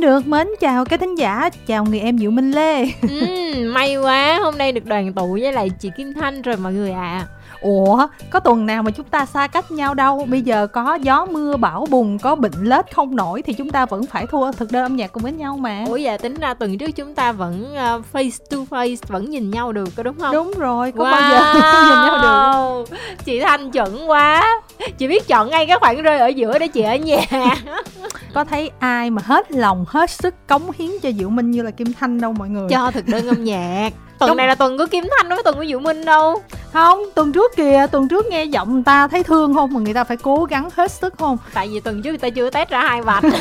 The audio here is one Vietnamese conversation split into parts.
Xin được mến chào các thính giả, chào người em Diệu Minh Lê. ừ, may quá, hôm nay được đoàn tụ với lại chị Kim Thanh rồi mọi người ạ. À. Ủa, có tuần nào mà chúng ta xa cách nhau đâu? Bây giờ có gió mưa bão bùng, có bệnh lết không nổi Thì chúng ta vẫn phải thua. Thực đơn âm nhạc cùng với nhau mà. Ủa dạ tính ra tuần trước chúng ta vẫn uh, face to face, vẫn nhìn nhau được có đúng không? Đúng rồi, có wow. bao giờ nhìn nhau được? Chị Thanh chuẩn quá. Chị biết chọn ngay cái khoảng rơi ở giữa để chị ở nhà. Có thấy ai mà hết lòng, hết sức cống hiến cho Diệu Minh như là Kim Thanh đâu mọi người? Cho thực đơn âm nhạc tuần Đúng. này là tuần của Kim Thanh đâu phải tuần của Diệu Minh đâu. Không tuần trước kìa tuần trước nghe giọng người ta thấy thương không mà người ta phải cố gắng hết sức không? Tại vì tuần trước người ta chưa test ra hai vạch.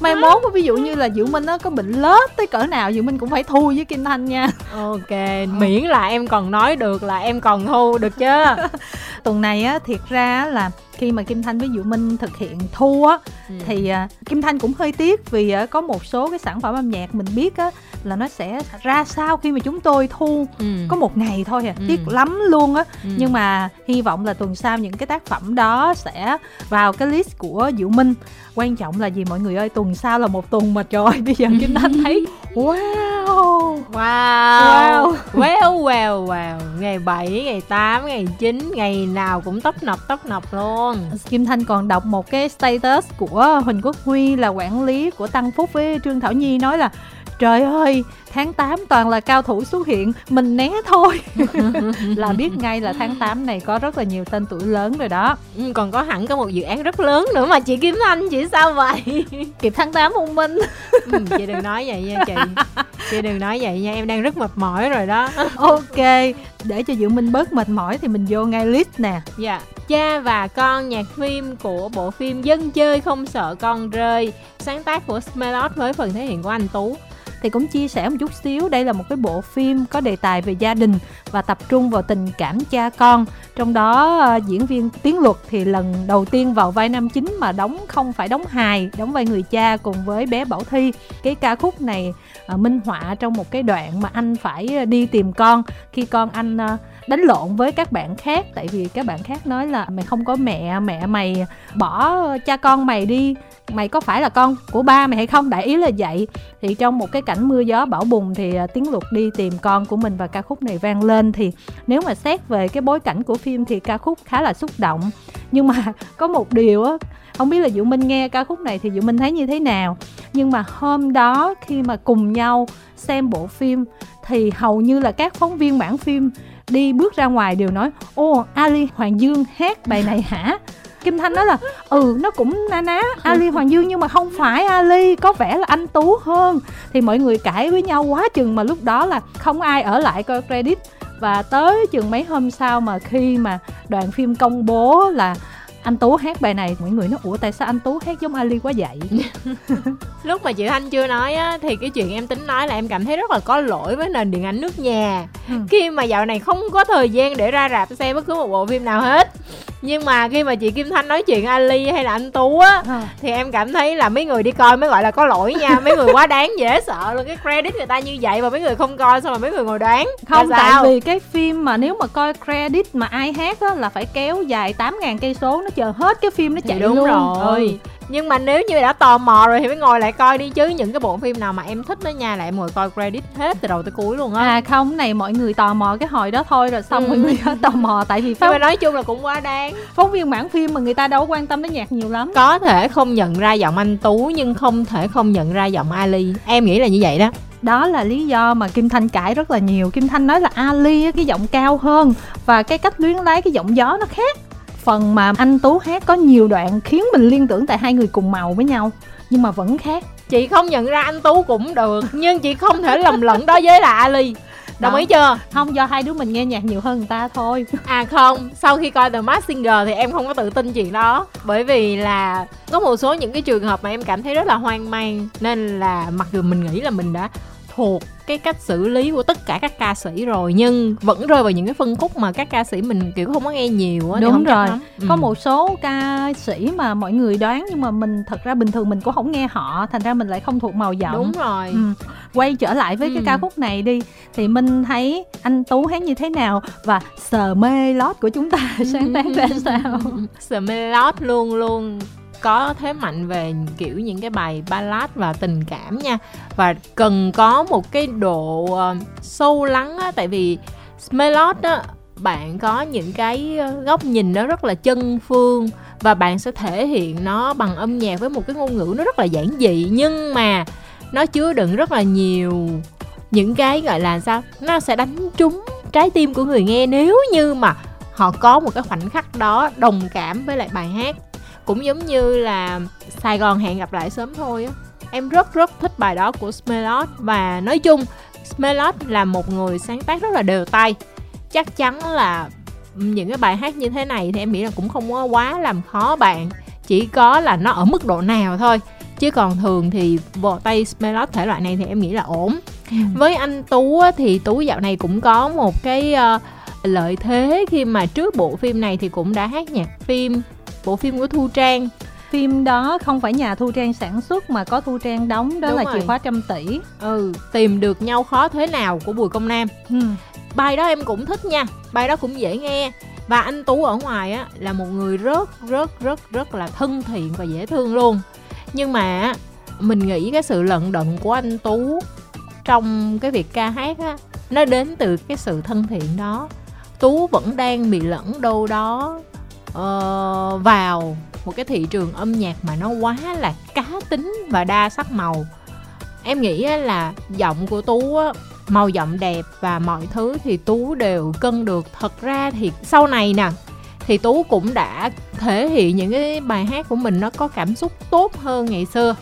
Mai mốt ví dụ như là diệu minh nó có bệnh lết tới cỡ nào diệu minh cũng phải thu với kim thanh nha. Ok miễn là em còn nói được là em còn thu được chưa tuần này á thiệt ra là khi mà kim thanh với diệu minh thực hiện thu á ừ. thì uh, kim thanh cũng hơi tiếc vì uh, có một số cái sản phẩm âm nhạc mình biết á là nó sẽ ra sao khi mà chúng tôi thu ừ. có một ngày thôi à ừ. tiếc lắm luôn á ừ. nhưng mà hy vọng là tuần sau những cái tác phẩm đó sẽ vào cái list của diệu minh quan trọng là gì mọi người ơi tuần sau là một tuần mà trời bây giờ kim thanh thấy wow wow. Wow. Well well wow ngày 7, ngày 8, ngày 9 ngày nào cũng tấp nập tấp nập luôn. Kim Thanh còn đọc một cái status của Huỳnh Quốc Huy là quản lý của Tăng Phúc với Trương Thảo Nhi nói là trời ơi tháng 8 toàn là cao thủ xuất hiện mình né thôi. Là biết ngay là tháng 8 này có rất là nhiều tên tuổi lớn rồi đó. Ừ, còn có hẳn có một dự án rất lớn nữa mà chị Kim Thanh chị sao vậy? Kịp tháng 8 hôn minh. Ừ, chị đừng nói vậy nha chị. Chị đừng nói vậy nha em đang rất mệt mỏi rồi đó. Ok để cho Diệu Minh bớt mệt mỏi thì mình vô ngay list nè. Dạ yeah. Cha và con nhạc phim của bộ phim Dân chơi không sợ con rơi sáng tác của Smelot với phần thể hiện của anh Tú thì cũng chia sẻ một chút xíu. Đây là một cái bộ phim có đề tài về gia đình và tập trung vào tình cảm cha con. Trong đó ờ, diễn viên tiến luật thì lần đầu tiên vào vai nam chính mà đóng, không phải đóng hài, đóng vai người cha cùng với bé bảo thi. Cái ca khúc này ờ, minh họa trong một cái đoạn mà anh phải ờ, đi tìm con khi con anh đánh lộn với các bạn khác. Tại vì các bạn khác nói là mày không có mẹ mẹ mày bỏ cha con mày đi mày có phải là con của ba mày hay không? Đại ý là vậy. Thì trong một cái cảnh mưa gió bão bùng thì à, tiếng luật đi tìm con của mình và ca khúc này vang lên. Thì nếu mà xét về cái bối cảnh của phim thì ca khúc khá là xúc động. Nhưng mà có một điều á, không biết là Diệu Minh nghe ca khúc này thì Diệu Minh thấy như thế nào? Nhưng mà hôm đó khi mà cùng nhau xem bộ phim thì hầu như là các phóng viên bản phim đi bước ra ngoài đều nói ô Ali Hoàng Dương hát bài này hả? Kim Thanh nói là ừ nó cũng na ná Ali Hoàng Dương nhưng mà không phải Ali có vẻ là anh Tú hơn. Thì mọi người cãi với nhau quá chừng mà lúc đó là không ai ở lại coi credit. Và tới chừng mấy hôm sau mà khi mà đoàn phim công bố là anh tú hát bài này mọi người nói ủa tại sao anh tú hát giống ali quá vậy? Lúc mà chị thanh chưa nói á thì cái chuyện em tính nói là em cảm thấy rất là có lỗi với nền điện ảnh nước nhà. Ừ. khi mà dạo này không có thời gian để ra rạp xem bất cứ một bộ phim nào hết nhưng mà khi mà chị kim thanh nói chuyện ali hay là anh tú á à. thì em cảm thấy là mấy người đi coi mới gọi là có lỗi nha. Mấy người quá đáng dễ sợ luôn. Cái credit người ta như vậy và mấy người không coi xong rồi mấy người ngồi đoán? Không tại vì cái phim mà nếu mà coi credit mà ai hát á là phải kéo dài tám ngàn cây số nó chờ hết cái phim nó chạy đúng luôn. rồi. Ừ nhưng mà nếu như đã tò mò rồi thì mới ngồi lại coi đi chứ những cái bộ phim nào mà em thích đó nha là em ngồi coi credit hết từ đầu tới cuối luôn á. À không này mọi người tò mò cái hồi đó thôi rồi xong ừ. mọi người tò mò tại vì phóng... nhưng mà nói chung là cũng quá đáng. phóng viên bản phim mà người ta đâu quan tâm đến nhạc nhiều lắm. Có thể không nhận ra giọng anh tú nhưng không thể không nhận ra giọng ali. Em nghĩ là như vậy đó. Đó là lý do mà Kim Thanh cãi rất là nhiều. Kim Thanh nói là Ali cái giọng cao hơn và cái cách luyến lái cái giọng gió nó khác phần mà anh tú hát có nhiều đoạn khiến mình liên tưởng tại hai người cùng màu với nhau nhưng mà vẫn khác. Chị không nhận ra anh tú cũng được nhưng chị không thể lầm lẫn đó với là ali. Đồng đó. ý chưa? Không do hai đứa mình nghe nhạc nhiều hơn người ta thôi. À không sau khi coi The Masked Singer thì em không có tự tin chuyện đó. Bởi vì là có một số những cái trường hợp mà em cảm thấy rất là hoang mang nên là mặc dù mình nghĩ là mình đã thuộc cái cách xử lý của tất cả các ca sĩ rồi nhưng vẫn rơi vào những cái phân khúc mà các ca sĩ mình kiểu không có nghe nhiều á đúng rồi. ừ. có một số ca sĩ mà mọi người đoán nhưng mà mình thật ra bình thường mình cũng không nghe họ thành ra mình lại không thuộc màu giọng. Đúng rồi. Ừ. quay trở lại với ừ. cái ca khúc này đi thì mình thấy anh tú hát như thế nào và sờ mê lót của chúng ta sáng tác ra sao? Sờ mê lót luôn luôn có thế mạnh về kiểu những cái bài ballad và tình cảm nha. Và cần có một cái độ uh, sâu lắng á tại vì Smelot á bạn có những cái ờ, góc nhìn nó rất là chân phương và bạn sẽ thể hiện nó bằng âm nhạc với một cái ngôn ngữ nó rất là giản dị. Nhưng mà nó chứa đựng rất là nhiều những cái gọi là sao nó sẽ đánh trúng trái tim của người nghe nếu như mà họ có một cái khoảnh khắc đó đồng cảm với lại bài hát cũng giống như là Sài Gòn hẹn gặp lại sớm thôi á. Em rất rất thích bài đó của Smelot. Và nói chung Smelot là một người sáng tác rất là đều tay. Chắc chắn là những cái bài hát như thế này thì em nghĩ là cũng không có quá làm khó bạn. Chỉ có là nó ở mức độ nào thôi. Chứ còn thường thì vò tay Smelot thể loại này thì em nghĩ là ổn. Ừ. với anh Tú thì Tú dạo này cũng có một cái uh, lợi thế khi mà trước bộ phim này thì cũng đã hát nhạc phim bộ phim của Thu Trang. Phim đó không phải nhà thu trang sản xuất mà có thu trang đóng đó Đúng là rồi. chìa khóa trăm tỷ. Ừ tìm được nhau khó thế nào của bùi công nam. Ừ. bài đó em cũng thích nha bài đó cũng dễ nghe. Và anh tú ở ngoài á là một người rất rất rất rất là thân thiện và dễ thương luôn. Nhưng mà mình nghĩ cái sự lận đận của anh tú trong cái việc ca hát á nó đến từ cái sự thân thiện đó. Tú vẫn đang bị lẫn đâu đó uh, vào một cái thị trường âm nhạc mà nó quá là cá tính và đa sắc màu. Em nghĩ là giọng của tú màu giọng đẹp và mọi thứ thì tú đều cân được. Thật ra thì sau này nè thì tú cũng đã thể hiện những cái bài hát của mình nó có cảm xúc tốt hơn ngày xưa.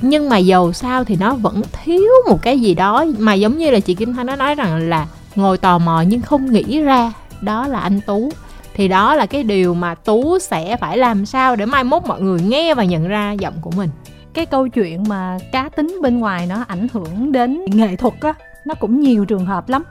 Nhưng mà dầu sao thì nó vẫn thiếu một cái gì đó. Mà giống như là chị kim thanh nó nói rằng là ngồi tò mò nhưng không nghĩ ra. Đó là anh tú thì đó là cái điều mà tú sẽ phải làm sao để mai mốt mọi người nghe và nhận ra giọng của mình. Cái câu chuyện mà cá tính bên ngoài nó ảnh hưởng đến nghệ thuật á, nó cũng nhiều trường hợp lắm.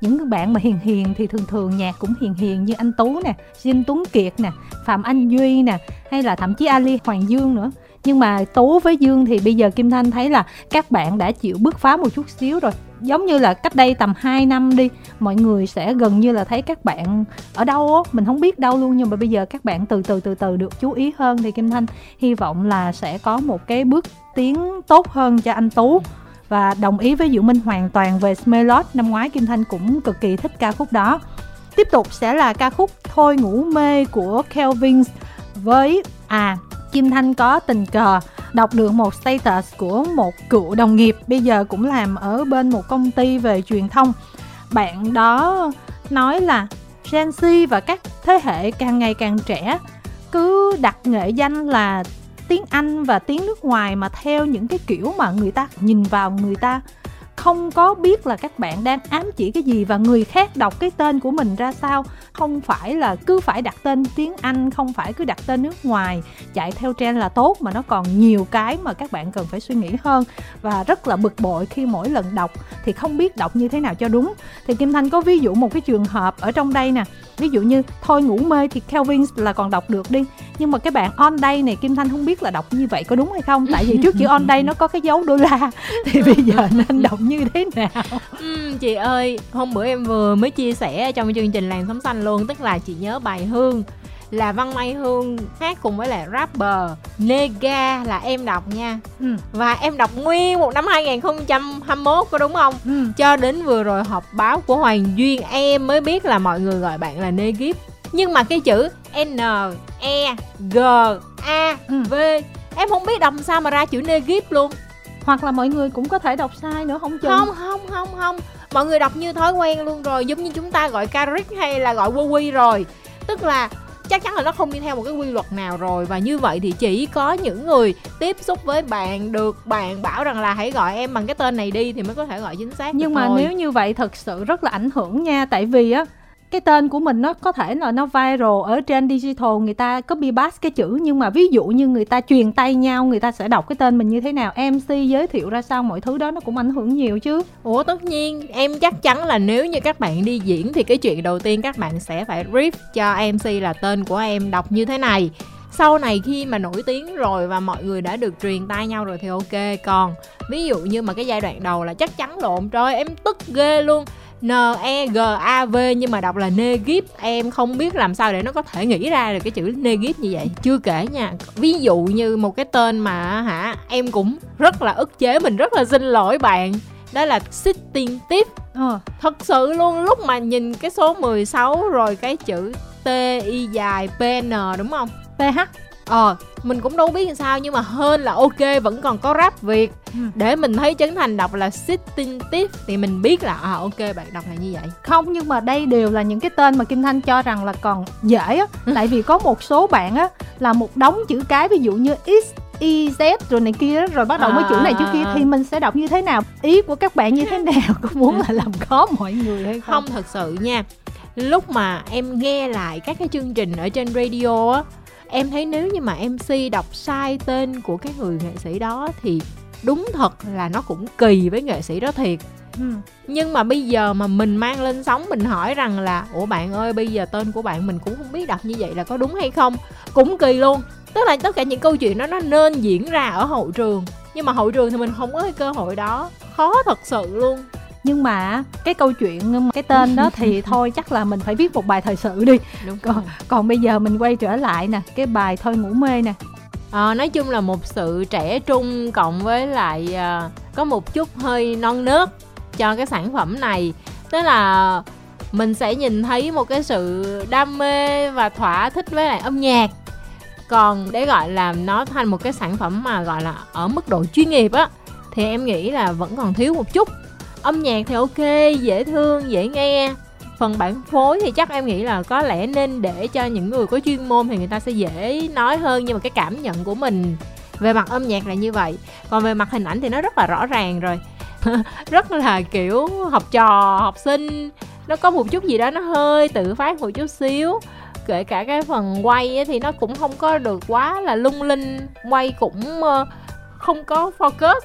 Những bạn mà hiền hiền thì thường thường nhạc cũng hiền hiền như anh tú nè Dinh Tuấn Kiệt nè, Phạm Anh Duy nè, hay là thậm chí Ali Hoàng Dương nữa nhưng mà tú với dương thì bây giờ kim thanh thấy là các bạn đã chịu bứt phá một chút xíu rồi. Giống như là cách đây tầm 2 năm đi, mọi người sẽ gần như là thấy các bạn ở đâu á. Mình không biết đâu luôn, nhưng mà bây giờ các bạn từ từ từ từ được chú ý hơn thì kim thanh hy vọng là sẽ có một cái bước tiến tốt hơn cho anh tú. Và đồng ý với Diệu Minh hoàn toàn về Smelot. Năm ngoái Kim Thanh cũng cực kỳ thích ca khúc đó. Tiếp tục sẽ là ca khúc Thôi ngủ mê của Kelvin với à Kim Thanh có tình cờ đọc được một status của một cựu đồng nghiệp, bây giờ cũng làm ở bên một công ty về truyền thông. Bạn đó nói là Gen Z và các thế hệ càng ngày càng trẻ cứ đặt nghệ danh là tiếng Anh và tiếng nước ngoài mà theo những cái kiểu mà người ta nhìn vào, người ta không có biết là các bạn đang ám chỉ cái gì và người khác đọc cái tên của mình ra sao. Không phải là cứ phải đặt tên tiếng anh, không phải cứ đặt tên nước ngoài. Chạy theo trend là tốt mà nó còn nhiều cái mà các bạn cần phải suy nghĩ hơn. Và rất là bực bội khi mỗi lần đọc thì không biết đọc như thế nào cho đúng. Thì kim thanh có ví dụ một cái trường hợp ở trong đây nè. Ví dụ như, thôi ngủ mê thì Kelvin là còn đọc được đi. Nhưng mà cái bạn on day này, Kim Thanh không biết là đọc như vậy có đúng hay không? Tại vì trước chữ on day nó có cái dấu đô la. Thì bây giờ nên đọc như thế nào ừ, chị ơi hôm bữa em vừa mới chia sẻ trong chương trình làng sống xanh luôn tức là chị nhớ bài hương là Văn Mai Hương hát cùng với lại rapper Nega là em đọc nha ừ. và em đọc nguyên một năm 2021 có đúng không ừ. cho đến vừa rồi họp báo của Hoàng Duyên em mới biết là mọi người gọi bạn là Negip nhưng mà cái chữ N E G A ừ. V em không biết đọc sao mà ra chữ Negip luôn hoặc là mọi người cũng có thể đọc sai nữa không chừng. Không không không không. Mọi người đọc như thói quen luôn rồi giống như chúng ta gọi Caric hay là gọi Wowi rồi. Tức là chắc chắn là nó không đi theo một cái quy luật nào rồi. Và như vậy thì chỉ có những người tiếp xúc với bạn được bạn bảo rằng là hãy gọi em bằng cái tên này đi thì mới có thể gọi chính xác nhưng mà thôi. nếu như vậy thật sự rất là ảnh hưởng nha. Tại vì á cái tên của mình nó có thể là nó viral ở trên digital, người ta copy paste cái chữ, nhưng mà ví dụ như người ta truyền tay nhau, người ta sẽ đọc cái tên mình như thế nào mc giới thiệu ra sao, mọi thứ đó nó cũng ảnh hưởng nhiều chứ. Ủa, tất nhiên, em chắc chắn là nếu như các bạn đi diễn thì cái chuyện đầu tiên các bạn sẽ phải brief cho mc là tên của em đọc như thế này. Sau này khi mà nổi tiếng rồi và mọi người đã được truyền tay nhau rồi thì ok, còn ví dụ như mà cái giai đoạn đầu là chắc chắn lộn trời, em tức ghê luôn. N E G A V nhưng mà đọc là Negip. Em không biết làm sao để nó có thể nghĩ ra được cái chữ Negip như vậy. Chưa kể nha ví dụ như một cái tên mà hả em cũng rất là ức chế mình rất là xin lỗi bạn. Đó là sitting tip. Ờ. thật sự luôn lúc mà nhìn cái số 16 rồi cái chữ T I dài P N đúng không? PH ờ mình cũng đâu biết làm sao nhưng mà hơn là ok vẫn còn có rap việt. Ừ. để mình thấy trấn thành đọc là sitting tip thì mình biết là à ok bạn đọc là như vậy. Không nhưng mà đây đều là những cái tên mà kim thanh cho rằng là còn dễ á. Ừ. tại vì có một số bạn á là một đống chữ cái ví dụ như y z rồi này kia rồi bắt đầu à, với chữ này chữ kia thì mình sẽ đọc như thế nào? Ý của các bạn như thế nào? Có muốn là làm khó mọi người hay không? Không thật sự nha. Lúc mà em nghe lại các cái chương trình ở trên radio á em thấy nếu như mà mc đọc sai tên của cái người nghệ sĩ đó thì đúng thật là nó cũng kỳ với nghệ sĩ đó thiệt. Ừ. nhưng mà bây giờ mà mình mang lên sóng mình hỏi rằng là ủa bạn ơi bây giờ tên của bạn mình cũng không biết đọc như vậy là có đúng hay không? Cũng kỳ luôn. Tức là tất cả những câu chuyện đó nó nên diễn ra ở hậu trường. Nhưng mà hậu trường thì mình không có cái cơ hội đó. Khó thật sự luôn nhưng mà cái câu chuyện cái tên đó thì thôi chắc là mình phải viết một bài thời sự đi. Đúng còn còn bây giờ mình quay trở lại nè cái bài thôi ngủ mê nè. À, nói chung là một sự trẻ trung cộng với lại à, có một chút hơi non nớt cho cái sản phẩm này. Tức là mình sẽ nhìn thấy một cái sự đam mê và thỏa thích với lại âm nhạc. Còn để gọi là nó thành một cái sản phẩm mà gọi là ở mức độ chuyên nghiệp á thì em nghĩ là vẫn còn thiếu một chút âm nhạc thì ok, dễ thương, dễ nghe. Phần bản phối thì chắc em nghĩ là có lẽ nên để cho những người có chuyên môn thì người ta sẽ dễ nói hơn, nhưng mà cái cảm nhận của mình về mặt âm nhạc là như vậy. Còn về mặt hình ảnh thì nó rất là rõ ràng rồi. Rất là kiểu học trò, học sinh. Nó có một chút gì đó nó hơi tự phát một chút xíu. Kể cả cái phần quay thì nó cũng không có được quá là lung linh. Quay cũng ờ, không có focus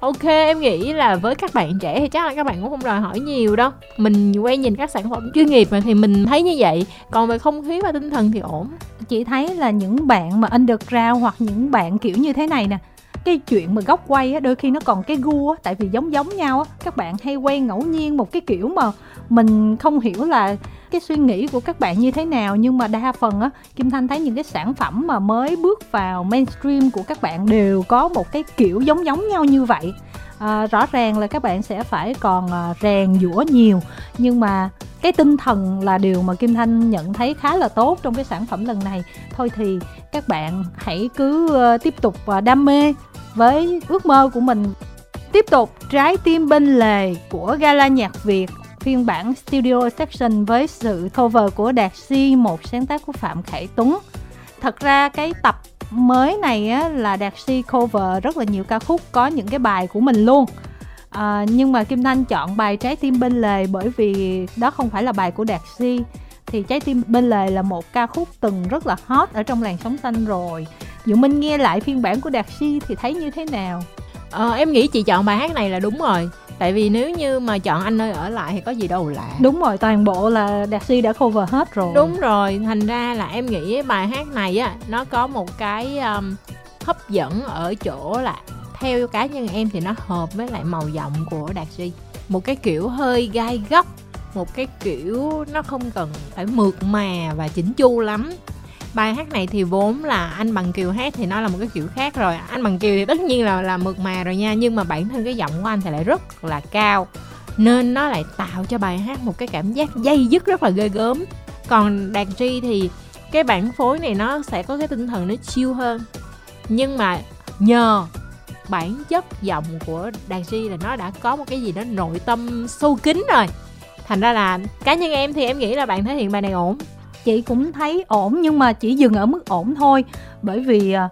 ok, em nghĩ là với các bạn trẻ thì chắc là các bạn cũng không đòi hỏi nhiều đâu. Mình quay nhìn các sản phẩm chuyên nghiệp mà thì mình thấy như vậy. Còn về không khí và tinh thần thì ổn. Chị thấy là những bạn mà underground hoặc những bạn kiểu như thế này nè, cái chuyện mà góc quay á, đôi khi nó còn cái gu á, tại vì giống giống nhau á. Các bạn hay quay ngẫu nhiên một cái kiểu mà mình không hiểu là cái suy nghĩ của các bạn như thế nào nhưng mà đa phần á kim thanh thấy những cái sản phẩm mà mới bước vào mainstream của các bạn đều có một cái kiểu giống giống nhau như vậy. À, rõ ràng là các bạn sẽ phải còn à, rèn giũa nhiều nhưng mà cái tinh thần là điều mà kim thanh nhận thấy khá là tốt trong cái sản phẩm lần này. Thôi thì các bạn hãy cứ à, tiếp tục à, đam mê với ước mơ của mình. Tiếp tục trái tim bên lề của gala nhạc việt phiên bản studio section với sự cover của Đạt Si, một sáng tác của Phạm Khải Tuấn. Thật ra cái tập mới này á, là Đạt Si cover rất là nhiều ca khúc có những cái bài của mình luôn. À, nhưng mà Kim Thanh chọn bài Trái tim bên lề bởi vì đó không phải là bài của Đạt Si thì Trái tim bên lề là một ca khúc từng rất là hot ở trong làng sóng xanh rồi. Dụ Minh nghe lại phiên bản của Đạt Si thì thấy như thế nào? Ờ, em nghĩ chị chọn bài hát này là đúng rồi tại vì nếu như mà chọn anh ơi ở lại thì có gì đâu lạ. Đúng rồi toàn bộ là đạt si đã cover hết rồi. Đúng rồi thành ra là em nghĩ bài hát này á nó có một cái um, hấp dẫn ở chỗ là theo cá nhân em thì nó hợp với lại màu giọng của đạt si một cái kiểu hơi gai góc một cái kiểu nó không cần phải mượt mà và chỉnh chu lắm bài hát này thì vốn là anh bằng kiều hát thì nó là một cái kiểu khác rồi. Anh bằng kiều thì tất nhiên là là mượt mà rồi nha, nhưng mà bản thân cái giọng của anh thì lại rất là cao, nên nó lại tạo cho bài hát một cái cảm giác dây dứt rất là ghê gớm. Còn đàn tri thì cái bản phối này nó sẽ có cái tinh thần nó chiêu hơn. Nhưng mà nhờ bản chất giọng của đàn tri là nó đã có một cái gì đó nội tâm sâu kín rồi. Thành ra là cá nhân em thì em nghĩ là bạn thể hiện bài này ổn chị cũng thấy ổn nhưng mà chỉ dừng ở mức ổn thôi. Bởi vì à,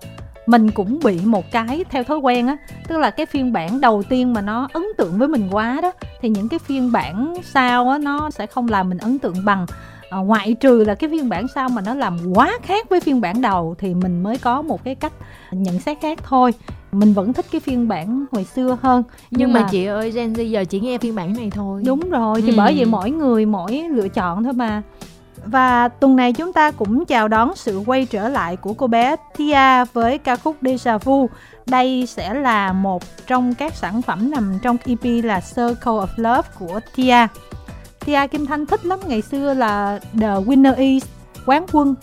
mình cũng bị một cái theo thói quen á tức là cái phiên bản đầu tiên mà nó ấn tượng với mình quá đó thì những cái phiên bản sau á nó sẽ không làm mình ấn tượng bằng. À, ngoại trừ là cái phiên bản sau mà nó làm quá khác với phiên bản đầu thì mình mới có một cái cách nhận xét khác thôi. Mình vẫn thích cái phiên bản hồi xưa hơn nhưng, nhưng mà, mà chị ơi Gen Z giờ chỉ nghe phiên bản này thôi. Đúng rồi thì ừ. bởi vì mỗi người mỗi lựa chọn thôi mà và tuần này chúng ta cũng chào đón sự quay trở lại của cô bé Tia với ca khúc Deja Vu. Đây sẽ là một trong các sản phẩm nằm trong EP là Circle of Love của Tia. Tia Kim Thanh thích lắm, ngày xưa là The Winner Is, quán quân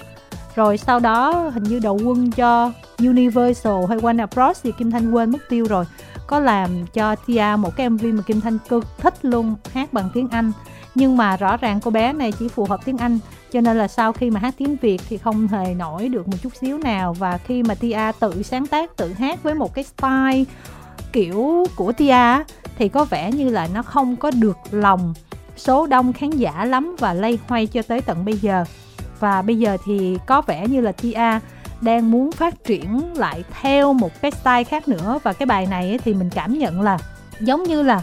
rồi sau đó hình như đầu quân cho Universal hay Warner Bros thì Kim Thanh quên mất tiêu rồi có làm cho Tia một cái MV mà Kim Thanh cực thích luôn, hát bằng tiếng Anh nhưng mà rõ ràng cô bé này chỉ phù hợp tiếng Anh, cho nên là sau khi mà hát tiếng Việt thì không hề nổi được một chút xíu nào. Và khi mà Tia tự sáng tác, tự hát với một cái style kiểu của Tia thì có vẻ như là nó không có được lòng số đông khán giả lắm và lây hoay cho tới tận bây giờ. Và bây giờ thì có vẻ như là Tia đang muốn phát triển lại theo một cái style khác nữa. Và cái bài này thì mình cảm nhận là giống như là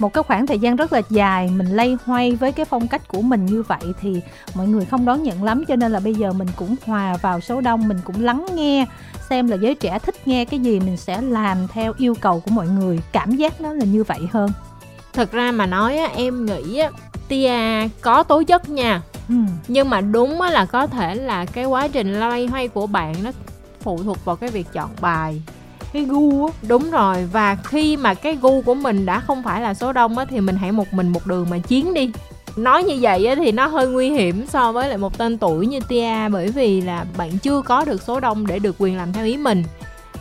một cái khoảng thời gian rất là dài mình lay hoay với cái phong cách của mình như vậy thì mọi người không đón nhận lắm cho nên là bây giờ mình cũng hòa vào số đông mình cũng lắng nghe xem là giới trẻ thích nghe cái gì mình sẽ làm theo yêu cầu của mọi người. Cảm giác nó là như vậy hơn. Thật ra mà nói á, em nghĩ á, tia có tố chất nha. Ừ. nhưng mà đúng á, là có thể là cái quá trình loay hoay của bạn nó phụ thuộc vào cái việc chọn bài cái gu á. Đúng rồi và khi mà cái gu của mình đã không phải là số đông á thì mình hãy một mình một đường mà chiến đi. Nói như vậy á, thì nó hơi nguy hiểm so với lại một tên tuổi như tia bởi vì là bạn chưa có được số đông để được quyền làm theo ý mình.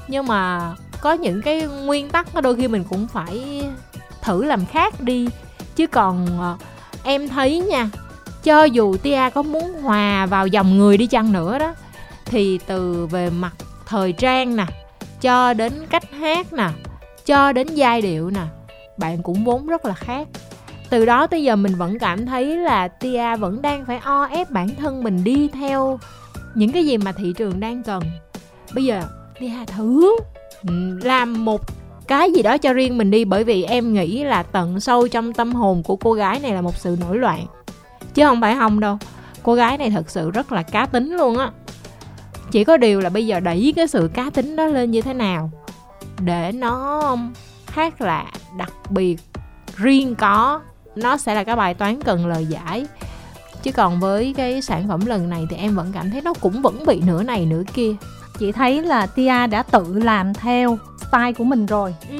Nhưng mà có những cái nguyên tắc đôi khi mình cũng phải thử làm khác đi. Chứ còn ờ, em thấy nha cho dù tia có muốn hòa vào dòng người đi chăng nữa đó thì từ về mặt thời trang nè cho đến cách hát nè, cho đến giai điệu nè, bạn cũng vốn rất là khác. Từ đó tới giờ mình vẫn cảm thấy là tia vẫn đang phải o ép bản thân mình đi theo những cái gì mà thị trường đang cần. Bây giờ, tia thử ừ, làm một cái gì đó cho riêng mình đi, bởi vì em nghĩ là tận sâu trong tâm hồn của cô gái này là một sự nổi loạn. Chứ không phải hồng đâu, cô gái này thật sự rất là cá tính luôn á chỉ có điều là bây giờ đẩy cái sự cá tính đó lên như thế nào để nó khác lạ đặc biệt riêng có nó sẽ là cái bài toán cần lời giải. Chứ còn với cái sản phẩm lần này thì em vẫn cảm thấy nó cũng vẫn bị nửa này nửa kia. Chị thấy là Tia đã tự làm theo style của mình rồi. Ừ.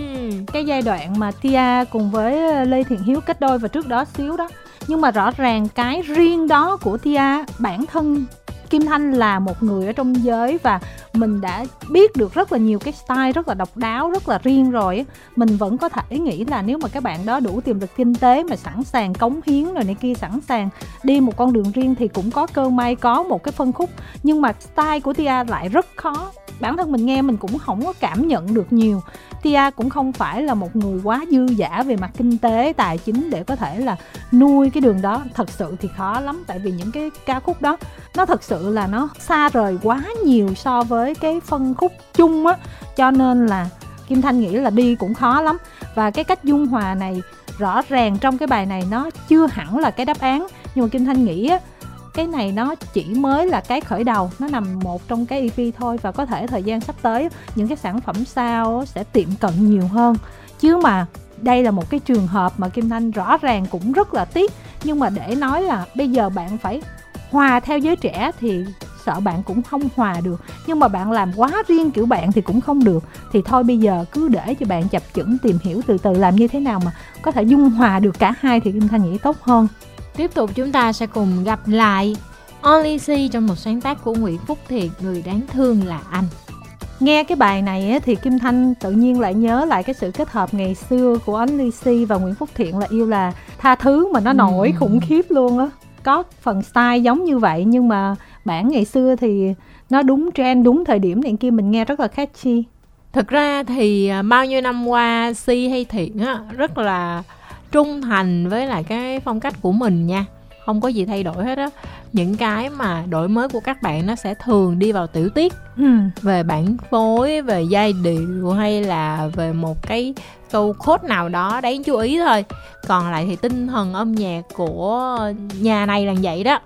cái giai đoạn mà Tia cùng với Lê Thiện Hiếu kết đôi và trước đó xíu đó. Nhưng mà rõ ràng cái riêng đó của Tia bản thân Kim Thanh là một người ở trong giới và mình đã biết được rất là nhiều cái style rất là độc đáo, rất là riêng rồi mình vẫn có thể nghĩ là nếu mà các bạn đó đủ tiềm lực kinh tế mà sẵn sàng cống hiến rồi này kia, sẵn sàng đi một con đường riêng thì cũng có cơ may, có một cái phân khúc. Nhưng mà style của Tia lại rất khó bản thân mình nghe mình cũng không có cảm nhận được nhiều. Tia cũng không phải là một người quá dư giả về mặt kinh tế, tài chính để có thể là nuôi cái đường đó. Thật sự thì khó lắm, tại vì những cái ca khúc đó, nó thật sự là nó xa rời quá nhiều so với cái phân khúc chung á. Cho nên là Kim Thanh nghĩ là đi cũng khó lắm. Và cái cách dung hòa này rõ ràng trong cái bài này nó chưa hẳn là cái đáp án. Nhưng mà Kim Thanh nghĩ á cái này nó chỉ mới là cái khởi đầu, nó nằm một trong cái EP thôi và có thể thời gian sắp tới những cái sản phẩm sau sẽ tiệm cận nhiều hơn. Chứ mà đây là một cái trường hợp mà Kim Thanh rõ ràng cũng rất là tiếc. Nhưng mà để nói là bây giờ bạn phải hòa theo giới trẻ thì sợ bạn cũng không hòa được. Nhưng mà bạn làm quá riêng kiểu bạn thì cũng không được. Thì thôi bây giờ cứ để cho bạn chập chững, tìm hiểu từ từ làm như thế nào mà có thể dung hòa được cả hai thì kim thanh nghĩ tốt hơn tiếp tục chúng ta sẽ cùng gặp lại C trong một sáng tác của Nguyễn Phúc Thiệt người đáng thương là anh. Nghe cái bài này thì Kim Thanh tự nhiên lại nhớ lại cái sự kết hợp ngày xưa của Only C và Nguyễn Phúc Thiện là yêu là tha thứ mà nó nổi ừ. khủng khiếp luôn á. Có phần style giống như vậy nhưng mà bản ngày xưa thì nó đúng trend đúng thời điểm này kia mình nghe rất là catchy. Thực ra thì à, bao nhiêu năm qua si hay thiện á rất là trung thành với lại cái phong cách của mình nha. Không có gì thay đổi hết á. Những cái mà đổi mới của các bạn nó sẽ thường đi vào tiểu tiết. Ừ. về bản phối về giai điệu hay là về một cái câu code nào đó đáng chú ý thôi. Còn lại thì tinh thần âm nhạc của nhà này là vậy đó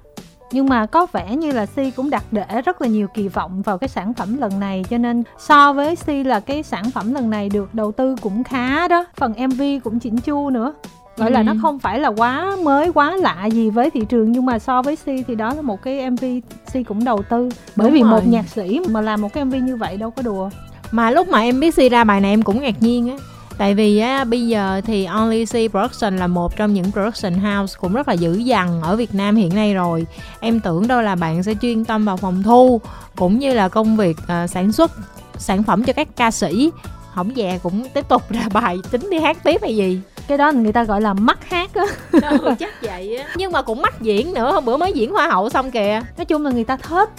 nhưng mà có vẻ như là Si cũng đặt để rất là nhiều kỳ vọng vào cái sản phẩm lần này cho nên so với Si là cái sản phẩm lần này được đầu tư cũng khá đó phần MV cũng chỉnh chu nữa gọi ừ. là nó không phải là quá mới quá lạ gì với thị trường nhưng mà so với Si thì đó là một cái MV Si cũng đầu tư bởi Đúng vì rồi. một nhạc sĩ mà làm một cái MV như vậy đâu có đùa mà lúc mà em biết Si ra bài này em cũng ngạc nhiên á tại vì á bây giờ thì Only C Production là một trong những production house cũng rất là dữ dằn ở Việt Nam hiện nay rồi. Em tưởng đâu là bạn sẽ chuyên tâm vào phòng thu cũng như là công việc uh, sản xuất sản phẩm cho các ca sĩ. Hỏng về cũng tiếp tục ra bài tính đi hát tiếp hay gì? Cái đó người ta gọi là mắt hát á. Chắc vậy á. Nhưng mà cũng mắt diễn nữa hôm bữa mới diễn hoa hậu xong kìa. Nói chung là người ta thích.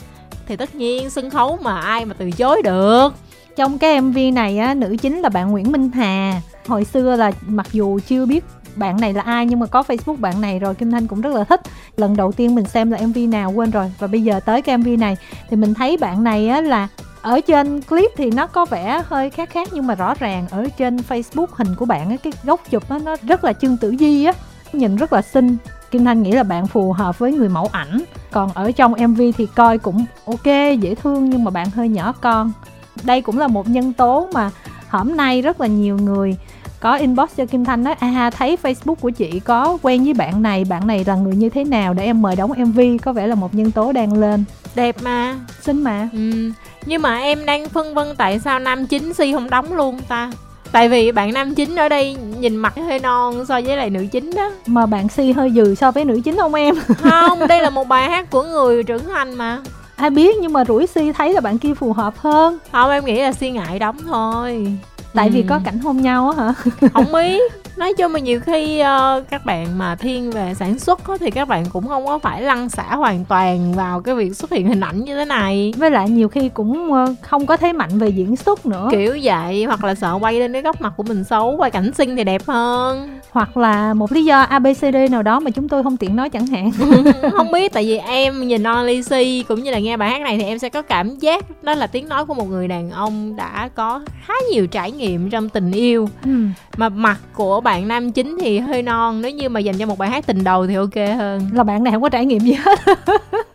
Thì tất nhiên sân khấu mà ai mà từ chối được trong cái mv này á, nữ chính là bạn nguyễn minh hà. Hồi xưa là mặc dù chưa biết bạn này là ai, nhưng mà có facebook bạn này rồi, kim thanh cũng rất là thích. Lần đầu tiên mình xem là mv nào, quên rồi. Và bây giờ tới cái mv này, thì mình thấy bạn này á, là ở trên clip thì nó có vẻ hơi khác khác, nhưng mà rõ ràng ở trên facebook hình của bạn á, cái góc chụp á, nó rất là trương tử di á. Nhìn rất là xinh. Kim thanh nghĩ là bạn phù hợp với người mẫu ảnh. Còn ở trong mv thì coi cũng ok, dễ thương, nhưng mà bạn hơi nhỏ con đây cũng là một nhân tố mà hôm nay rất là nhiều người có inbox cho Kim Thanh nói à thấy Facebook của chị có quen với bạn này bạn này là người như thế nào? Để em mời đóng MV có vẻ là một nhân tố đang lên. Đẹp mà. Xinh mà. Ừ. nhưng mà em đang phân vân tại sao nam chính si không đóng luôn ta? Tại vì bạn nam chính ở đây nhìn mặt hơi non so với lại nữ chính đó. Mà bạn si hơi dừ so với nữ chính không em. Không đây là một bài hát của người trưởng thành mà ai biết, nhưng mà rủi si thấy là bạn kia phù hợp hơn. Không, em nghĩ là si ngại đóng thôi tại ừ. vì có cảnh hôn nhau á hả? Không biết. Nói chung mà nhiều khi uh, các bạn mà thiên về sản xuất đó, thì các bạn cũng không có phải lăn xả hoàn toàn vào cái việc xuất hiện hình ảnh như thế này. Với lại nhiều khi cũng uh, không có thế mạnh về diễn xuất nữa. Kiểu vậy hoặc là sợ quay lên cái góc mặt của mình xấu quay cảnh xinh thì đẹp hơn. Hoặc là một lý do abcd nào đó mà chúng tôi không tiện nói chẳng hạn. Không biết tại vì em nhìn Only C cũng như là nghe bài hát này thì em sẽ có cảm giác đó là tiếng nói của một người đàn ông đã có khá nhiều trải nghiệm trong tình yêu. Ừ. mà mặt của bạn nam chính thì hơi non nếu như mà dành cho một bài hát tình đầu thì ok hơn. Là bạn này không có trải nghiệm gì hết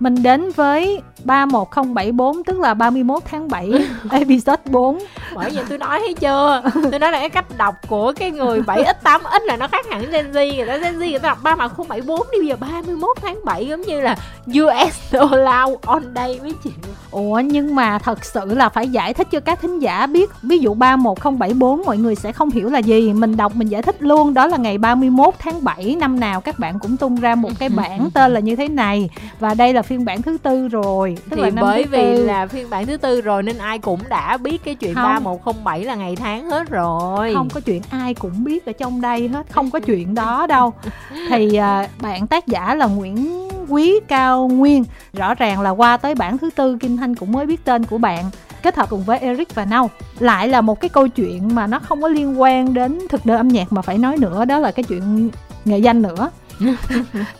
mình đến với 31074 tức là 31 tháng 7 episode 4 bởi vì tôi nói thấy chưa? Tôi nói là cái cách đọc của cái người 7x 8x là nó khác hẳn Gen Z. Người ta Gen Z người ta đọc 3074 đi bây giờ 31 tháng 7 giống như là US dollar on day mấy chị Ủa nhưng mà thật sự là phải giải thích cho các thính giả biết. Ví dụ 31074 mọi người sẽ không hiểu là gì. Mình đọc mình giải thích luôn. Đó là ngày 31 tháng 7 năm nào các bạn cũng tung ra một cái bản tên là như thế này. Và đây là phiên bản thứ tư rồi tức thì là năm bởi vì tư. là phiên bản thứ tư rồi nên ai cũng đã biết cái chuyện ba một không bảy là ngày tháng hết rồi. Không có chuyện ai cũng biết ở trong đây hết không có chuyện đó đâu. Thì à, bạn tác giả là Nguyễn Quý Cao Nguyên. Rõ ràng là qua tới bản thứ tư Kim Thanh cũng mới biết tên của bạn. Kết hợp cùng với Eric và Nâu lại là một cái câu chuyện mà nó không có liên quan đến thực đơn âm nhạc mà phải nói nữa đó là cái chuyện nghệ danh nữa.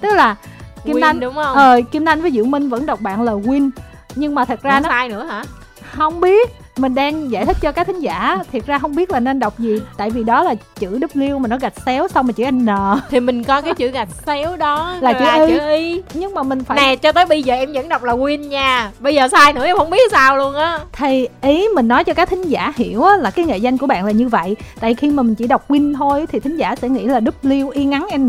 Tức là Kim Win, Anh đúng không? Ờ, Kim Anh với Diệu Minh vẫn đọc bạn là Win. Nhưng mà thật ra nó sai nữa hả? Không biết. Mình đang giải thích cho các thính giả. Thiệt ra không biết là nên đọc gì. Tại vì đó là chữ W mà nó gạch xéo xong mà chữ N. Thì mình coi cái chữ gạch xéo đó là, chữ, y. chữ y. Nhưng mà mình phải nè cho tới bây giờ em vẫn đọc là Win nha. Bây giờ sai nữa em không biết sao luôn á. Thì ý mình nói cho các thính giả hiểu á, là cái nghệ danh của bạn là như vậy. Tại khi mà mình chỉ đọc Win thôi thì thính giả sẽ nghĩ là W y ngắn N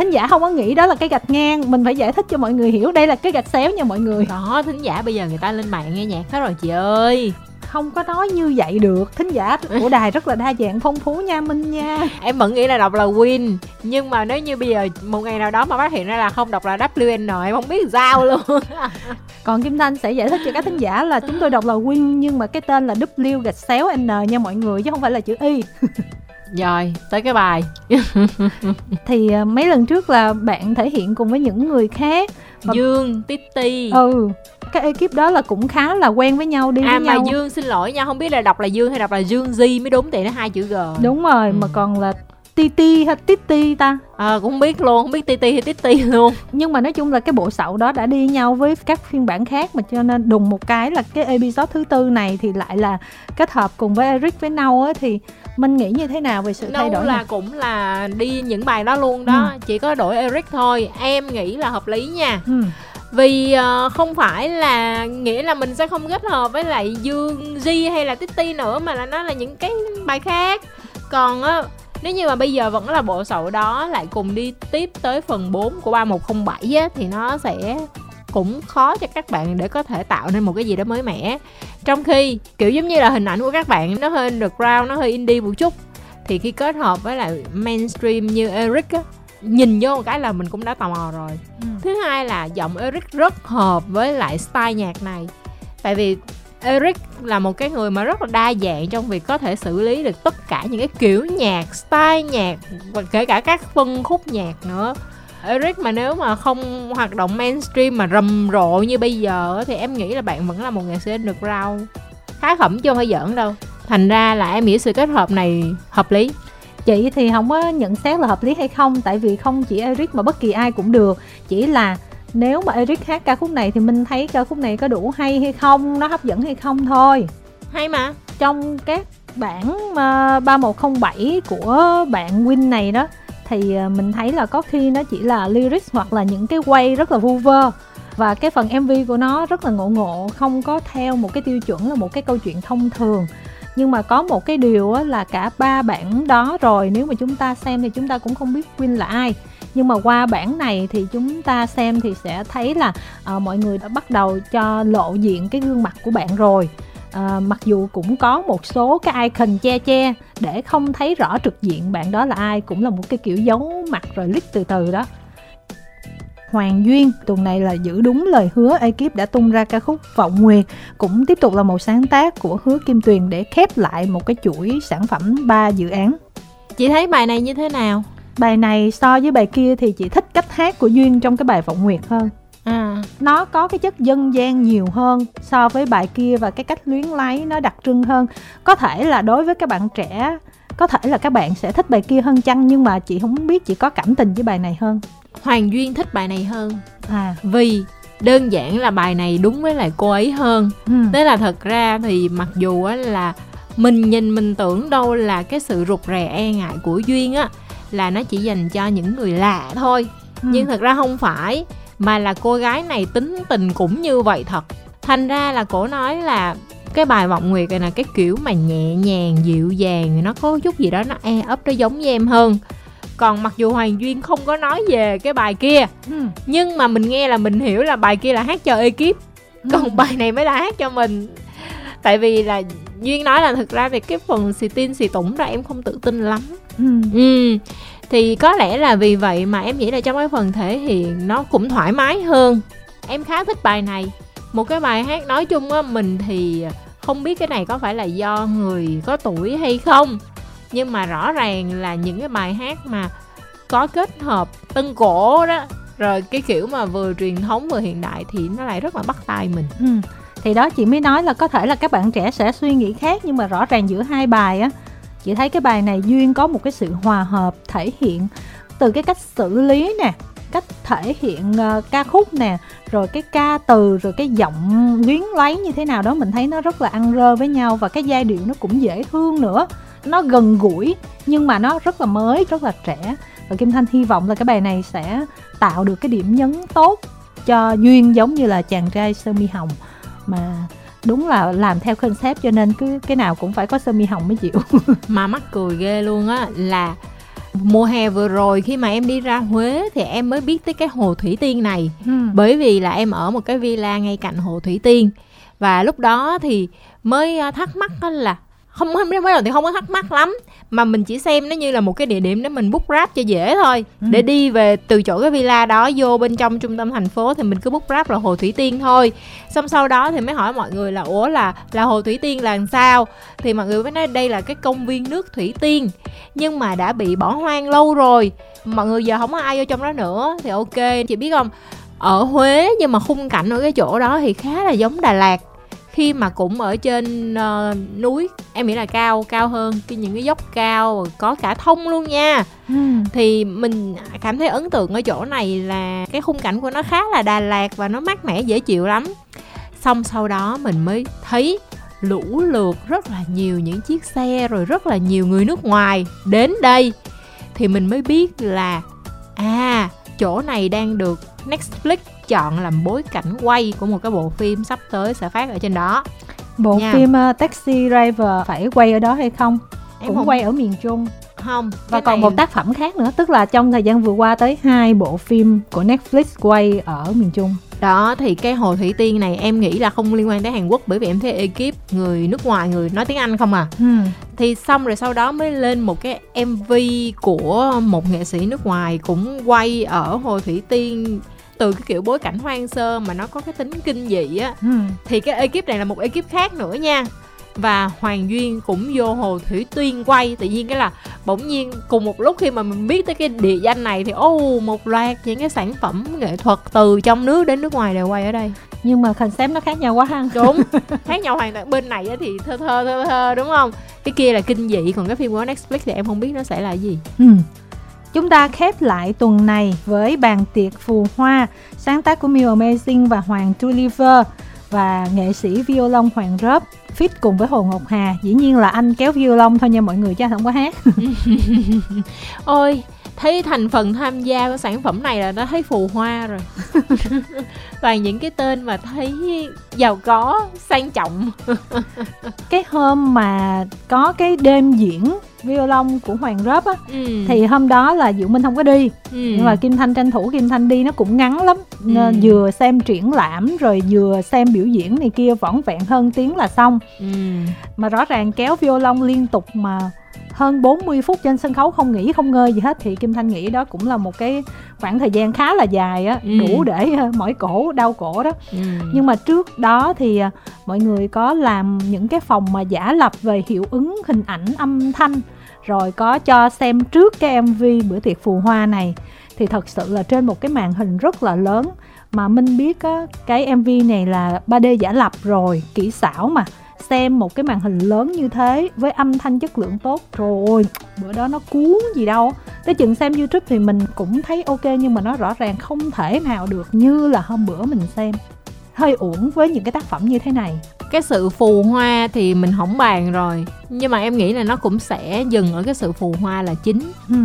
thính giả không có nghĩ đó là cái gạch ngang mình phải giải thích cho mọi người hiểu đây là cái gạch xéo nha mọi người. Đó thính giả bây giờ người ta lên mạng nghe nhạc hết rồi chị ơi. Không có nói như vậy được thính giả của đài rất là đa dạng phong phú nha minh nha. Em vẫn nghĩ là đọc là win nhưng mà nếu như bây giờ một ngày nào đó mà phát hiện ra là không đọc là wn em không biết sao luôn. Còn kim thanh sẽ giải thích cho các thính giả là chúng tôi đọc là win nhưng mà cái tên là w gạch xéo n nha mọi người chứ không phải là chữ y rồi tới cái bài. Thì uh, mấy lần trước là bạn thể hiện cùng với những người khác. Mà... dương titi. Ừ cái ekip đó là cũng khá là quen với nhau đi à với mà nhau. dương xin lỗi nha không biết là đọc là dương hay đọc là dương di mới đúng thì nó hai chữ g. Đúng rồi ừ. mà còn là Titi hay Titi ta? À, cũng không biết luôn không biết Titi hay Titi luôn. Nhưng mà nói chung là cái bộ sậu đó đã đi nhau với các phiên bản khác mà cho nên đùng một cái là cái episode thứ tư này thì lại là kết hợp cùng với Eric với Nâu á thì mình nghĩ như thế nào về sự Nâu thay đổi là này? cũng là đi những bài đó luôn đó ừ. chỉ có đổi Eric thôi em nghĩ là hợp lý nha ừ vì uh, không phải là nghĩa là mình sẽ không kết hợp với lại dương di hay là titi nữa mà là nó là những cái bài khác còn uh, nếu như mà bây giờ vẫn là bộ sậu đó lại cùng đi tiếp tới phần 4 của 3107 á, thì nó sẽ cũng khó cho các bạn để có thể tạo nên một cái gì đó mới mẻ trong khi kiểu giống như là hình ảnh của các bạn nó hơi underground nó hơi indie một chút thì khi kết hợp với lại mainstream như Eric á nhìn vô một cái là mình cũng đã tò mò rồi ừ. thứ hai là giọng Eric rất hợp với lại style nhạc này tại vì Eric là một cái người mà rất là đa dạng trong việc có thể xử lý được tất cả những cái kiểu nhạc, style nhạc và kể cả các phân khúc nhạc nữa. Eric mà nếu mà không hoạt động mainstream mà rầm rộ như bây giờ thì em nghĩ là bạn vẫn là một nghệ sĩ underground. Khá khẩm chứ không phải giỡn đâu. Thành ra là em nghĩ sự kết hợp này hợp lý. Chị thì không có nhận xét là hợp lý hay không tại vì không chỉ Eric mà bất kỳ ai cũng được. Chỉ là nếu mà Eric hát ca khúc này thì mình thấy ca khúc này có đủ hay hay không nó hấp dẫn hay không thôi. Hay mà. Trong các bản uh, 3107 của bạn Win này đó thì ờ, mình thấy là có khi nó chỉ là lyrics hoặc là những cái quay rất là vu vơ. Và cái phần MV của nó rất là ngộ ngộ không có theo một cái tiêu chuẩn là một cái câu chuyện thông thường. Nhưng mà có một cái điều là cả ba bản đó rồi nếu mà chúng ta xem thì chúng ta cũng không biết Win là ai. Nhưng mà qua bản này thì chúng ta xem thì sẽ thấy là uh, mọi người đã bắt đầu cho lộ diện cái gương mặt của bạn rồi à, mặc dù cũng có một số cái icon che che để không thấy rõ trực diện bạn đó là ai cũng là một cái kiểu giấu mặt rồi lít từ từ đó Hoàng Duyên tuần này là giữ đúng lời hứa ekip đã tung ra ca khúc Vọng Nguyệt cũng tiếp tục là một sáng tác của Hứa Kim Tuyền để khép lại một cái chuỗi sản phẩm ba dự án. Chị thấy bài này như thế nào? bài này so với bài kia thì chị thích cách hát của duyên trong cái bài vọng nguyệt hơn à. nó có cái chất dân gian nhiều hơn so với bài kia và cái cách luyến lấy nó đặc trưng hơn. Có thể là đối với các bạn trẻ có thể là các bạn sẽ thích bài kia hơn chăng nhưng mà chị không biết chị có cảm tình với bài này hơn. Hoàng duyên thích bài này hơn. À. Vì đơn giản là bài này đúng với lại cô ấy hơn. Ừ. thế là thật ra thì mặc dù á là mình nhìn mình tưởng đâu là cái sự rụt rè e ngại của duyên á là nó chỉ dành cho những người lạ thôi. Ừ. nhưng thật ra không phải mà là cô gái này tính tình cũng như vậy thật thành ra là cổ nói là cái bài vọng nguyệt này là cái kiểu mà nhẹ nhàng dịu dàng nó có chút gì đó nó e ấp nó giống với em hơn còn mặc dù hoàng duyên không có nói về cái bài kia ừ. nhưng mà mình nghe là mình hiểu là bài kia là hát cho ekip ừ. còn bài này mới là hát cho mình tại vì là duyên nói là thực ra thì cái phần xì tin xì tủng ra em không tự tin lắm ừ. ừ thì có lẽ là vì vậy mà em nghĩ là trong cái phần thể hiện nó cũng thoải mái hơn. Em khá thích bài này. Một cái bài hát nói chung á, mình thì không biết cái này có phải là do người có tuổi hay không. Nhưng mà rõ ràng là những cái bài hát mà có kết hợp tân cổ đó, rồi cái kiểu mà vừa truyền thống vừa hiện đại thì nó lại rất là bắt tay mình. Ừ. thì đó, chị mới nói là có thể là các bạn trẻ sẽ suy nghĩ khác, nhưng mà rõ ràng giữa hai bài á chị thấy cái bài này duyên có một cái sự hòa hợp thể hiện từ cái cách xử lý nè cách thể hiện uh, ca khúc nè rồi cái ca từ rồi cái giọng luyến lấy như thế nào đó mình thấy nó rất là ăn rơ với nhau và cái giai điệu nó cũng dễ thương nữa. Nó gần gũi nhưng mà nó rất là mới rất là trẻ. Và kim thanh hy vọng là cái bài này sẽ tạo được cái điểm nhấn tốt cho duyên giống như là chàng trai sơ mi hồng mà đúng là làm theo concept cho nên cứ cái nào cũng phải có sơ mi hồng mới chịu. Mà mắc cười ghê luôn á là mùa hè vừa rồi khi mà em đi ra Huế thì em mới biết tới cái hồ thủy tiên này. Ừ. bởi vì là em ở một cái villa ngay cạnh hồ thủy tiên. Và lúc đó thì mới à, thắc mắc là không không mới đầu thì không có thắc mắc lắm. Mà mình chỉ xem nó như là một cái địa điểm để mình book grab cho dễ thôi. Ừ. để đi về từ chỗ cái villa đó vô bên trong trung tâm thành phố thì mình cứ book grab là hồ thủy tiên thôi. Xong sau đó thì mới hỏi mọi người là ủa là là hồ thủy tiên là làm sao? Thì mọi người mới nói đây là cái công viên nước thủy tiên. Nhưng mà đã bị bỏ hoang lâu rồi. Mọi người giờ không có ai vô trong đó nữa. Thì ok chị biết không? Ở Huế nhưng mà khung cảnh ở cái chỗ đó thì khá là giống Đà Lạt khi mà cũng ở trên uh, núi em nghĩ là cao cao hơn cái những cái dốc cao có cả thông luôn nha. Ừ. thì mình cảm thấy ấn tượng ở chỗ này là cái khung cảnh của nó khá là Đà Lạt và nó mát mẻ dễ chịu lắm. Xong sau đó mình mới thấy lũ lượt rất là nhiều những chiếc xe rồi rất là nhiều người nước ngoài đến đây. Thì mình mới biết là à chỗ này đang được Netflix chọn làm bối cảnh quay của một cái bộ phim sắp tới sẽ phát ở trên đó. Bộ Nha. phim uh, Taxi Driver phải quay ở đó hay không? Em cũng không... quay ở miền Trung. Không và còn này... một tác phẩm khác nữa tức là trong thời gian vừa qua tới hai bộ phim của Netflix quay ở miền Trung. Đó thì cái hồ thủy tiên này em nghĩ là không liên quan tới hàn quốc bởi vì em thấy ekip người nước ngoài người nói tiếng anh không à. Ừ. thì xong rồi sau đó mới lên một cái mv của một nghệ sĩ nước ngoài cũng quay ở hồ thủy tiên từ cái kiểu bối cảnh hoang sơ mà nó có cái tính kinh dị á ừ. thì cái ekip này là một ekip khác nữa nha. Và Hoàng Duyên cũng vô Hồ Thủy Tuyên quay tự nhiên cái là bỗng nhiên cùng một lúc khi mà mình biết tới cái địa danh này thì ô oh, một loạt những cái sản phẩm nghệ thuật từ trong nước đến nước ngoài đều quay ở đây. Nhưng mà concept nó khác nhau quá ha. Đúng khác nhau hoàn toàn. Bên này thì thơ thơ thơ thơ đúng không? Cái kia là kinh dị còn cái phim của Netflix thì em không biết nó sẽ là gì. Ừ. Chúng ta khép lại tuần này với bàn tiệc phù hoa, sáng tác của Miu Amazing và Hoàng Tulliver và nghệ sĩ violon Hoàng Rớp. Fit cùng với Hồ Ngọc Hà, dĩ nhiên là anh kéo violon thôi nha mọi người, chứ không có hát. Ôi thấy thành phần tham gia của sản phẩm này là đã thấy phù hoa rồi toàn những cái tên mà thấy giàu có sang trọng cái hôm mà có cái đêm diễn violon của hoàng rớp á ừ. thì hôm đó là diệu minh không có đi ừ. nhưng mà kim thanh tranh thủ kim thanh đi nó cũng ngắn lắm ừ. nên vừa xem triển lãm rồi vừa xem biểu diễn này kia võn vẹn hơn tiếng là xong ừ. mà rõ ràng kéo violon liên tục mà hơn 40 phút trên sân khấu không nghỉ không ngơi gì hết. Thì Kim Thanh nghĩ đó cũng là một cái khoảng thời gian khá là dài á ừ. đủ để ờ, mỏi cổ đau cổ đó. Ừ. nhưng mà trước đó thì ờ, mọi người có làm những cái phòng mà giả lập về hiệu ứng hình ảnh âm thanh rồi có cho xem trước cái MV bữa tiệc phù hoa này. Thì thật sự là trên một cái màn hình rất là lớn. Mà Minh biết á, cái MV này là 3D giả lập rồi kỹ xảo mà xem một cái màn hình lớn như thế với âm thanh chất lượng tốt. Rồi bữa đó nó cuốn gì đâu. Tới chừng xem youtube thì mình cũng thấy ok nhưng mà nó rõ ràng không thể nào được như là hôm bữa mình xem. Hơi uổng với những cái tác phẩm như thế này. Cái sự phù hoa thì mình không bàn rồi nhưng mà em nghĩ là nó cũng sẽ dừng ở cái sự phù hoa là chính. Ừ.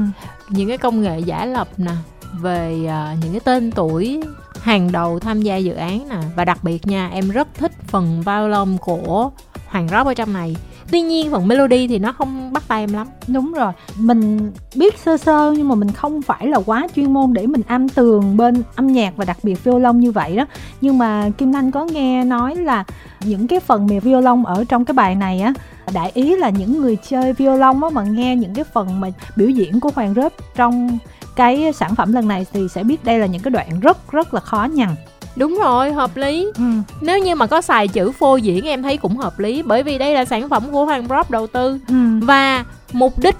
những cái công nghệ giả lập nè về uh, những cái tên tuổi hàng đầu tham gia dự án nè và đặc biệt nha em rất thích phần violon của hoàng rock ở trong này. Tuy nhiên, phần melody thì nó không bắt tay em lắm. Đúng rồi. Mình biết sơ sơ nhưng mà mình không phải là quá chuyên môn để mình am tường bên âm nhạc và đặc biệt violon như vậy đó. Nhưng mà kim thanh có nghe nói là những cái phần mềm violon ở trong cái bài này á đại ý là những người chơi violon á, mà nghe những cái phần mà biểu diễn của hoàng rớp trong cái sản phẩm lần này thì sẽ biết đây là những cái đoạn rất rất là khó nhằn đúng rồi hợp lý ừ. nếu như mà có xài chữ phô diễn em thấy cũng hợp lý bởi vì đây là sản phẩm của hoàng prop đầu tư ừ. và mục đích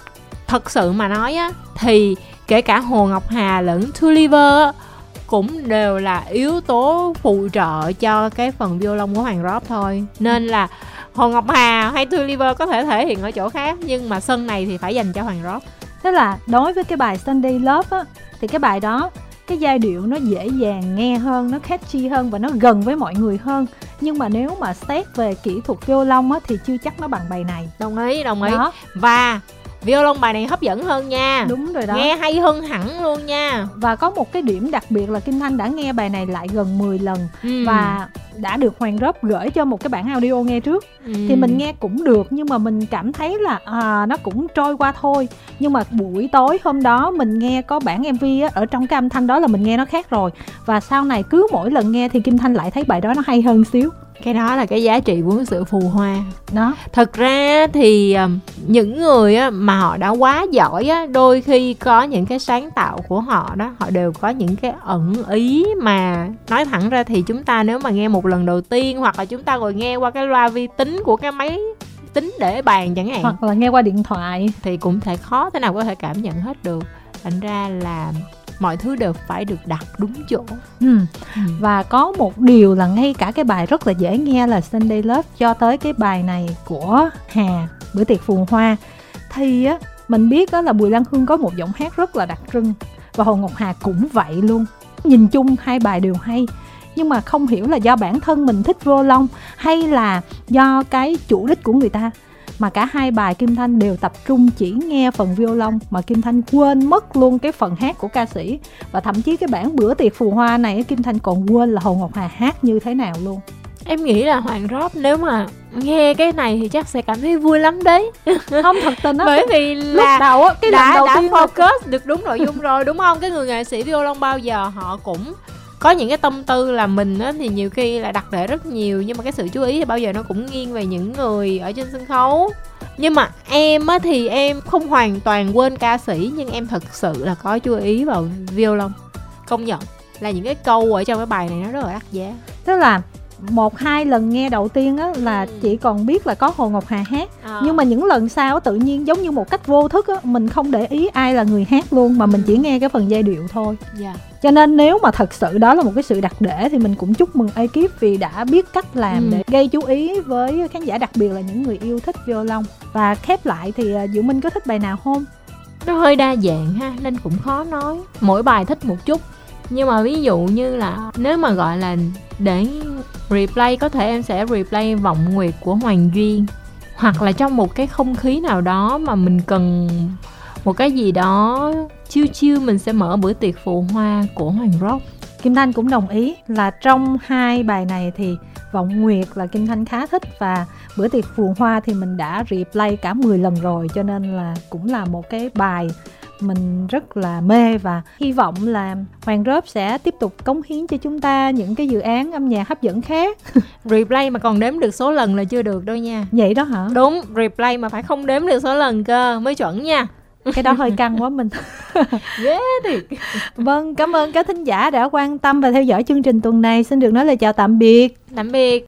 thật sự mà nói á thì kể cả hồ ngọc hà lẫn tulliver cũng đều là yếu tố phụ trợ cho cái phần violon của hoàng prop thôi nên là hồ ngọc hà hay tulliver có thể thể hiện ở chỗ khác nhưng mà sân này thì phải dành cho hoàng prop tức là đối với cái bài Sunday Love á thì cái bài đó cái giai điệu nó dễ dàng nghe hơn nó catchy hơn và nó gần với mọi người hơn. Nhưng mà nếu mà xét về kỹ thuật violon á thì chưa chắc nó bằng bài này. Đồng ý đồng ý. Đó. và violon bài này hấp dẫn hơn nha. Đúng rồi đó. Nghe hay hơn hẳn luôn nha. Và có một cái điểm đặc biệt là kim thanh đã nghe bài này lại gần 10 lần ừ. và đã được hoàng rớp gửi cho một cái bản audio nghe trước. Ừ. thì mình nghe cũng được nhưng mà mình cảm thấy là à, nó cũng trôi qua thôi. Nhưng mà buổi tối hôm đó mình nghe có bản mv á, ở trong cái âm thanh đó là mình nghe nó khác rồi. Và sau này cứ mỗi lần nghe thì kim thanh lại thấy bài đó nó hay hơn xíu cái đó là cái giá trị của sự phù hoa. Đó. Thật ra thì những người mà họ đã quá giỏi á đôi khi có những cái sáng tạo của họ đó họ đều có những cái ẩn ý mà nói thẳng ra thì chúng ta nếu mà nghe một lần đầu tiên hoặc là chúng ta rồi nghe qua cái loa vi tính của cái máy tính để bàn chẳng hạn. Hoặc là nghe qua điện thoại. Thì cũng thể khó thế nào có thể cảm nhận hết được. Thành ra là mọi thứ đều phải được đặt đúng chỗ ừ. Ừ. và có một điều là ngay cả cái bài rất là dễ nghe là Sunday Love cho tới cái bài này của Hà bữa tiệc phù hoa thì á mình biết đó là Bùi Lan Hương có một giọng hát rất là đặc trưng và Hồ Ngọc Hà cũng vậy luôn nhìn chung hai bài đều hay nhưng mà không hiểu là do bản thân mình thích vô long hay là do cái chủ đích của người ta mà cả hai bài Kim Thanh đều tập trung chỉ nghe phần violon mà Kim Thanh quên mất luôn cái phần hát của ca sĩ. Và thậm chí cái bản bữa tiệc phù hoa này Kim Thanh còn quên là Hồ Ngọc Hà hát như thế nào luôn. Em nghĩ là hoàng róp nếu mà nghe cái này thì chắc sẽ cảm thấy vui lắm đấy. Không thật tình á bởi vì là lúc đầu á cái đã, đầu đã tiên focus được đúng nội dung rồi đúng không? Cái người nghệ sĩ violon bao giờ họ cũng có những cái tâm tư là mình á thì nhiều khi là đặt để rất nhiều nhưng mà cái sự chú ý thì bao giờ nó cũng nghiêng về những người ở trên sân khấu. Nhưng mà em á thì em không hoàn toàn quên ca sĩ nhưng em thật sự là có chú ý vào violon. Công nhận là những cái câu ở trong cái bài này nó rất là đắt giá. Tức là một hai lần nghe đầu tiên á là Ừ. chỉ còn biết là có hồ ngọc hà hát. À. nhưng mà những lần sau tự nhiên giống như một cách vô thức á mình không để ý ai là người hát luôn mà mình chỉ nghe cái phần giai điệu thôi. Dạ cho nên nếu mà thật sự đó là một cái sự đặc để thì mình cũng chúc mừng ekip vì đã biết cách làm Ừ. để gây chú ý với khán giả đặc biệt là những người yêu thích violon. Và khép lại thì à, diệu minh có thích bài nào không? Nó hơi đa dạng ha nên cũng khó nói. Mỗi bài thích một chút. Nhưng mà ví dụ như là nếu mà gọi là để replay có thể em sẽ replay vọng nguyệt của hoàng duyên. Hoặc là trong một cái không khí nào đó mà mình cần một cái gì đó chiêu chiêu mình sẽ mở bữa tiệc phù hoa của hoàng rock Kim Thanh cũng đồng ý là trong hai bài này thì Vọng Nguyệt là Kim Thanh khá thích và Bữa tiệc phù hoa thì mình đã replay cả 10 lần rồi cho nên là cũng là một cái bài mình rất là mê và hy vọng là Hoàng Rớp sẽ tiếp tục cống hiến cho chúng ta những cái dự án âm nhạc hấp dẫn khác. replay mà còn đếm được số lần là chưa được đâu nha Vậy đó hả? đúng replay mà phải không đếm được số lần cơ mới chuẩn nha Cái đó hơi căng quá mình. ghê thiệt Vâng, cảm ơn các thính giả đã quan tâm và theo dõi chương trình tuần này. Xin được nói lời chào tạm biệt. tạm biệt